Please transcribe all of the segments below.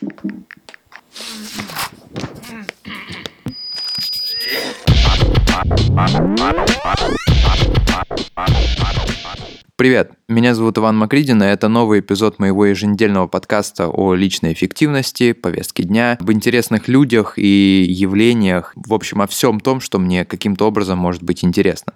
Bottle, bottle, bottle, bottle, bottle, bottle, bottle. Привет, меня зовут Иван Макридин, и это новый эпизод моего еженедельного подкаста о личной эффективности, повестке дня, об интересных людях и явлениях, в общем, о всем том, что мне каким-то образом может быть интересно.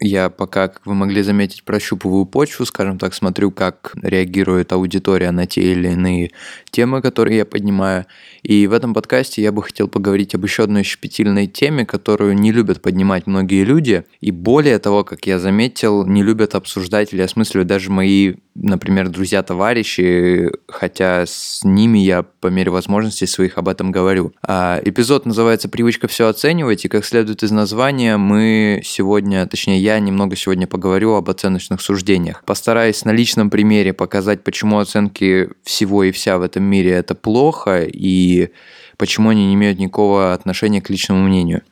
Я пока, как вы могли заметить, прощупываю почву, скажем так, смотрю, как реагирует аудитория на те или иные темы, которые я поднимаю. И в этом подкасте я бы хотел поговорить об еще одной щепетильной теме, которую не любят поднимать многие люди. И более того, как я заметил, не любят обсуждать или осмысливать даже мои, например, друзья-товарищи, хотя с ними я по мере возможностей своих об этом говорю. А, эпизод называется «Привычка все оценивать», и как следует из названия, мы сегодня, точнее я немного сегодня поговорю об оценочных суждениях. Постараюсь на личном примере показать, почему оценки всего и вся в этом мире это плохо, и почему они не имеют никакого отношения к личному мнению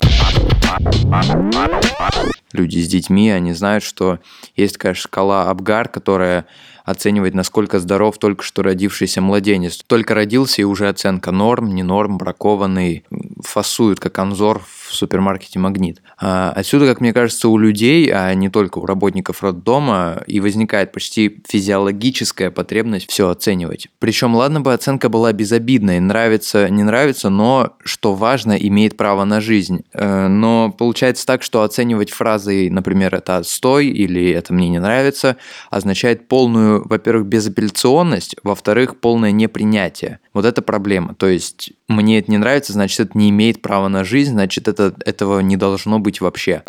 люди с детьми, они знают, что есть такая шкала Абгар, которая оценивает, насколько здоров только что родившийся младенец. Только родился и уже оценка норм, не норм, бракованный, фасуют, как анзор в супермаркете «Магнит». А отсюда, как мне кажется, у людей, а не только у работников роддома, и возникает почти физиологическая потребность все оценивать. Причем, ладно бы оценка была безобидной, нравится, не нравится, но, что важно, имеет право на жизнь. Э, но получается так, что оценивать фразой, например, это «отстой» или «это мне не нравится», означает полную, во-первых, безапелляционность, во-вторых, полное непринятие. Вот это проблема. То есть мне это не нравится, значит, это не имеет права на жизнь, значит, это, этого не должно быть вообще.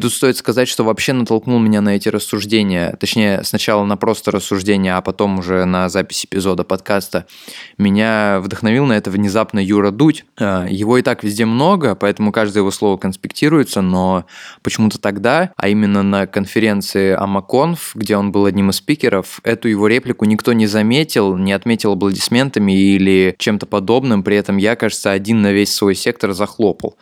Тут стоит сказать, что вообще натолкнул меня на эти рассуждения, точнее, сначала на просто рассуждения, а потом уже на запись эпизода подкаста. Меня вдохновил на это внезапно Юра Дудь. А, его и так везде много, поэтому каждое его слово конспектируется, но почему-то тогда, а именно на конференции Амаконф, где он был одним из спикеров, эту его реплику никто не заметил, не отметил аплодисментами или чем-то подобным, при этом я, кажется, один на весь свой сектор захлопал.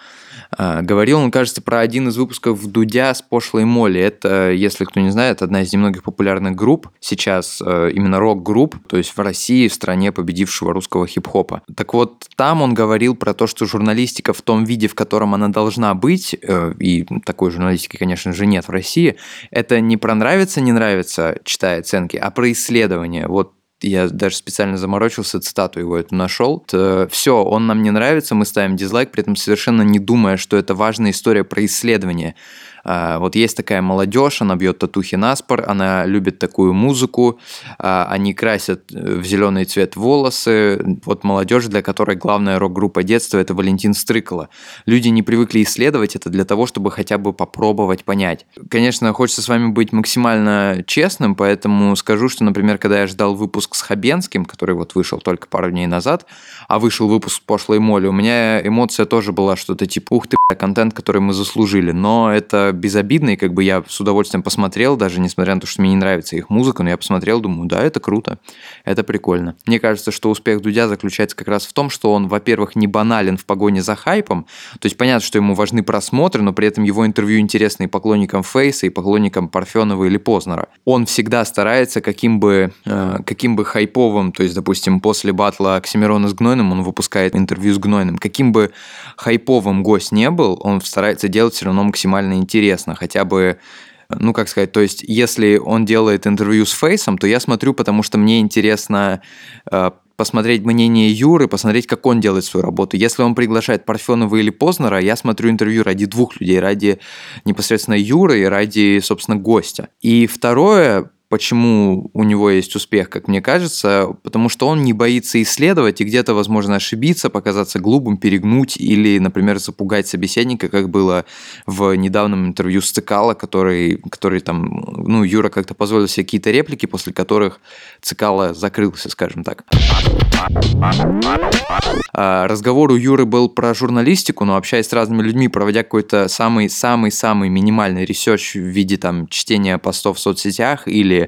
А, говорил он, кажется, про один из выпусков Дудя с пошлой Молли. Это, если кто не знает, одна из немногих популярных групп сейчас, э, именно рок-групп, то есть в России, в стране победившего русского хип-хопа. Так вот, там он говорил про то, что журналистика в том виде, в котором она должна быть, э, и такой журналистики, конечно же, нет в России, это не про нравится, не нравится, читая оценки, а про исследование. Вот я даже специально заморочился, цитату его эту нашел. Все, он нам не нравится, мы ставим дизлайк, при этом совершенно не думая, что это важная история про исследование. А, вот есть такая молодежь, она бьет татухи на спор, она любит такую музыку, а, они красят э, в зеленый цвет волосы. Вот молодежь, для которой главная рок-группа детства – это Валентин Стрыкало. Люди не привыкли исследовать это для того, чтобы хотя бы попробовать понять. Конечно, хочется с вами быть максимально честным, поэтому скажу, что, например, когда я ждал выпуск с Хабенским, который вот вышел только пару дней назад, а вышел выпуск «Пошлой моли», у меня эмоция тоже была что-то типа «Ух ты, контент, который мы заслужили», но это безобидно, и как бы я с удовольствием посмотрел, даже несмотря на то, что мне не нравится их музыка, но я посмотрел, думаю, да, это круто, это прикольно. Мне кажется, что успех Дудя заключается как раз в том, что он, во-первых, не банален в погоне за хайпом, то есть понятно, что ему важны просмотры, но при этом его интервью интересны и поклонникам Фейса, и поклонникам Парфенова или Познера. Он всегда старается каким бы, э, каким бы хайповым, то есть, допустим, после батла Оксимирона с Гнойным он выпускает интервью с Гнойным, каким бы хайповым гость не был, он старается делать все равно максимально интересно, хотя бы ну, как сказать, то есть, если он делает интервью с Фейсом, то я смотрю, потому что мне интересно э, посмотреть мнение Юры, посмотреть, как он делает свою работу. Если он приглашает Парфенова или Познера, я смотрю интервью ради двух людей, ради непосредственно Юры и ради, собственно, гостя. И второе, почему у него есть успех, как мне кажется, потому что он не боится исследовать и где-то, возможно, ошибиться, показаться глупым, перегнуть или, например, запугать собеседника, как было в недавнем интервью с Цикало, который, который там, ну, Юра как-то позволил себе какие-то реплики, после которых Цикл закрылся, скажем так. А, разговор у Юры был про журналистику, но общаясь с разными людьми, проводя какой-то самый-самый-самый минимальный research в виде там чтения постов в соцсетях или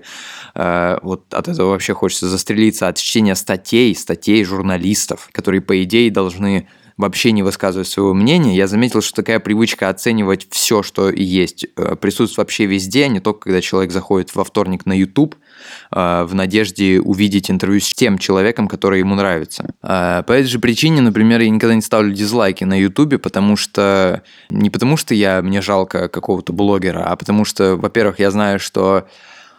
э, вот от этого вообще хочется застрелиться от чтения статей, статей журналистов, которые, по идее, должны вообще не высказывать своего мнения. Я заметил, что такая привычка оценивать все, что есть, э, присутствует вообще везде, а не только когда человек заходит во вторник на YouTube э, в надежде увидеть интервью с тем человеком, который ему нравится. По этой же причине, например, я никогда не ставлю дизлайки на YouTube, потому что не потому что я мне жалко какого-то блогера, а потому что, во-первых, я знаю, что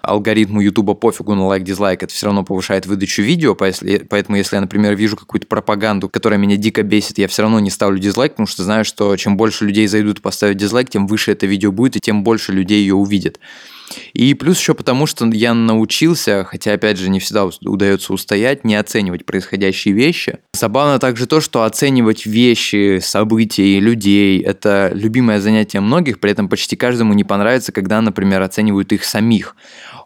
алгоритму Ютуба пофигу на лайк-дизлайк, это все равно повышает выдачу видео, поэтому если я, например, вижу какую-то пропаганду, которая меня дико бесит, я все равно не ставлю дизлайк, потому что знаю, что чем больше людей зайдут поставить дизлайк, тем выше это видео будет, и тем больше людей ее увидят. И плюс еще потому, что я научился, хотя, опять же, не всегда удается устоять, не оценивать происходящие вещи. Забавно также то, что оценивать вещи, события и людей – это любимое занятие многих, при этом почти каждому не понравится, когда, например, оценивают их самих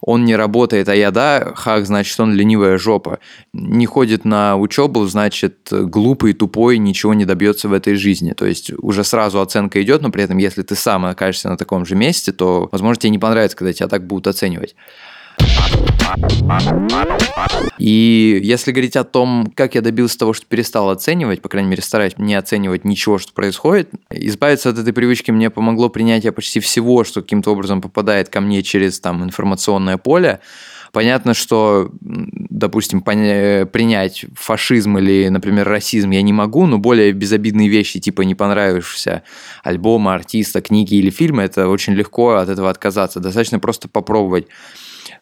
он не работает, а я да, хак, значит, он ленивая жопа. Не ходит на учебу, значит, глупый, тупой, ничего не добьется в этой жизни. То есть уже сразу оценка идет, но при этом, если ты сам окажешься на таком же месте, то, возможно, тебе не понравится, когда тебя так будут оценивать. И если говорить о том, как я добился того, что перестал оценивать, по крайней мере, стараюсь не оценивать ничего, что происходит, избавиться от этой привычки мне помогло принятие почти всего, что каким-то образом попадает ко мне через там информационное поле. Понятно, что, допустим, принять фашизм или, например, расизм я не могу, но более безобидные вещи, типа не понравившегося альбома, артиста, книги или фильма, это очень легко от этого отказаться. Достаточно просто попробовать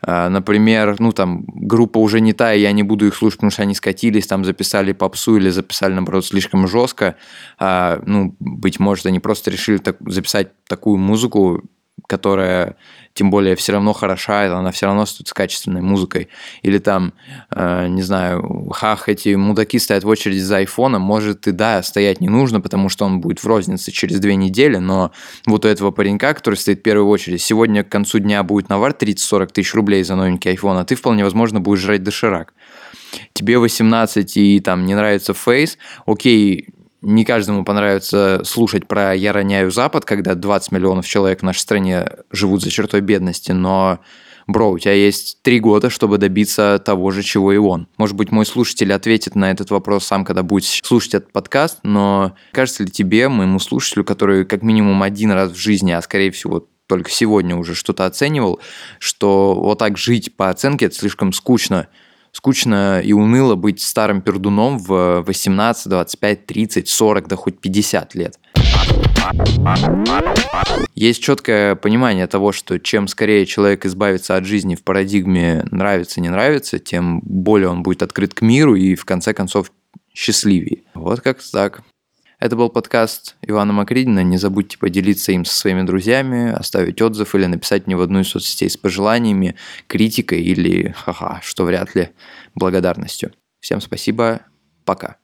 например, ну там группа уже не та, и я не буду их слушать, потому что они скатились, там записали попсу или записали, наоборот, слишком жестко. А, ну, быть может, они просто решили так, записать такую музыку, которая тем более все равно хороша, она все равно стоит с качественной музыкой. Или там, э, не знаю, хах, эти мудаки стоят в очереди за айфоном, может и да, стоять не нужно, потому что он будет в рознице через две недели, но вот у этого паренька, который стоит в первую очередь, сегодня к концу дня будет навар 30-40 тысяч рублей за новенький iPhone, а ты вполне возможно будешь жрать доширак. Тебе 18 и там не нравится фейс, окей, не каждому понравится слушать про «Я роняю Запад», когда 20 миллионов человек в нашей стране живут за чертой бедности, но бро, у тебя есть три года, чтобы добиться того же, чего и он. Может быть, мой слушатель ответит на этот вопрос сам, когда будет слушать этот подкаст, но кажется ли тебе, моему слушателю, который как минимум один раз в жизни, а скорее всего только сегодня уже что-то оценивал, что вот так жить по оценке это слишком скучно скучно и уныло быть старым пердуном в 18, 25, 30, 40, да хоть 50 лет. Есть четкое понимание того, что чем скорее человек избавится от жизни в парадигме нравится, не нравится, тем более он будет открыт к миру и в конце концов счастливее. Вот как так. Это был подкаст Ивана Макридина. Не забудьте поделиться им со своими друзьями, оставить отзыв или написать мне в одну из соцсетей с пожеланиями, критикой или, ха-ха, что вряд ли, благодарностью. Всем спасибо, пока.